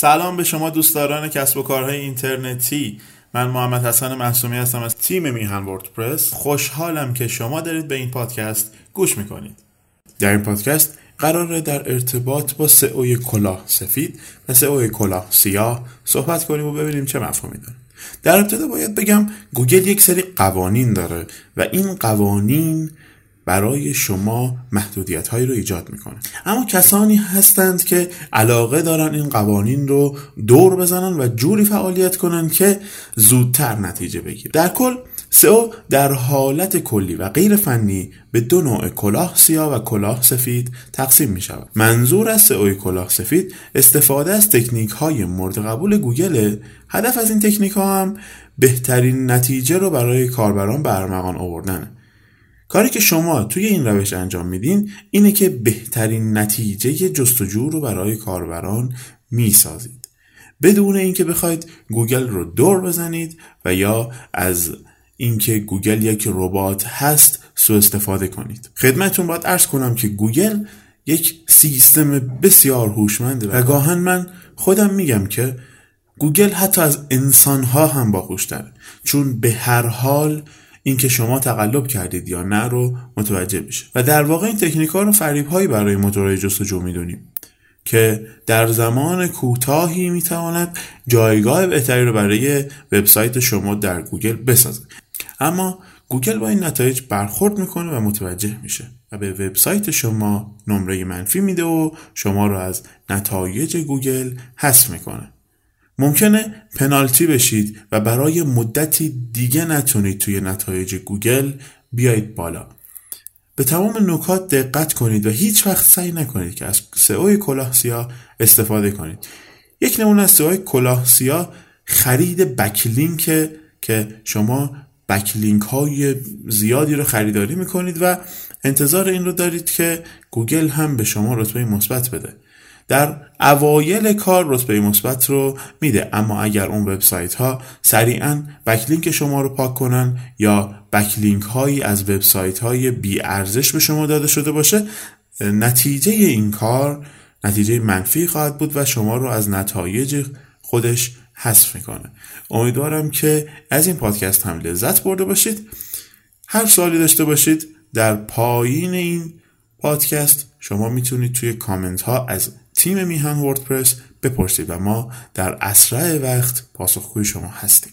سلام به شما دوستداران کسب و کارهای اینترنتی. من محمد حسن محسومی هستم از تیم میهن وردپرس. خوشحالم که شما دارید به این پادکست گوش می‌کنید. در این پادکست قراره در ارتباط با سئوی کلاه سفید و سئوی کلاه سیاه صحبت کنیم و ببینیم چه مفهومی داره. در ابتدا باید بگم گوگل یک سری قوانین داره و این قوانین برای شما محدودیت هایی رو ایجاد می‌کنه اما کسانی هستند که علاقه دارن این قوانین رو دور بزنن و جوری فعالیت کنن که زودتر نتیجه بگیر در کل سئو در حالت کلی و غیر فنی به دو نوع کلاه سیاه و کلاه سفید تقسیم می شود. منظور از سئو کلاه سفید استفاده از تکنیک های مورد قبول گوگل هدف از این تکنیک ها هم بهترین نتیجه رو برای کاربران به ارمغان آوردنه. کاری که شما توی این روش انجام میدین اینه که بهترین نتیجه جستجو رو برای کاربران می‌سازید. بدون اینکه بخواید گوگل رو دور بزنید و یا از اینکه گوگل یک ربات هست سوء استفاده کنید. خدمتون باید عرض کنم که گوگل یک سیستم بسیار هوشمنده و گاهاً من خودم میگم که گوگل حتی از انسانها هم باهوشتره چون به هر حال اینکه شما تقلب کردید یا نه رو متوجه بشه و در واقع این تکنیک ها رو فریب هایی برای موتورهای جستجو می‌دونیم که در زمان کوتاهی می‌تواند جایگاه بهتری رو برای وبسایت شما در گوگل بسازه. اما گوگل با این نتایج برخورد می‌کنه و متوجه میشه و به وبسایت شما نمره منفی میده و شما رو از نتایج گوگل حذف می‌کنه. ممکنه پنالتی بشید و برای مدتی دیگه نتونید توی نتایج گوگل بیایید بالا. به تمام نکات دقت کنید و هیچ وقت سعی نکنید که از سئو کلاه سیاه استفاده کنید. یک نمونه از سئو کلاه سیاه خرید بکلینک که شما بکلینک های زیادی رو خریداری می‌کنید و انتظار این رو دارید که گوگل هم به شما رتبه مثبت بده. در اوایل کار رتبه مثبت رو میده اما اگر اون وبسایت ها سریعا backlink شما رو پاک کنن یا backlink هایی از وبسایت های بی ارزش به شما داده شده باشه نتیجه این کار نتیجه منفی خواهد بود و شما رو از نتایج خودش حذف می‌کنه. امیدوارم که از این پادکست هم لذت برده باشید. هر سوالی داشته باشید در پایین این پادکست شما می‌تونید توی کامنت ها از تیم میهن وردپرس بپرسید و ما در اسرع وقت پاسخگوی شما هستیم.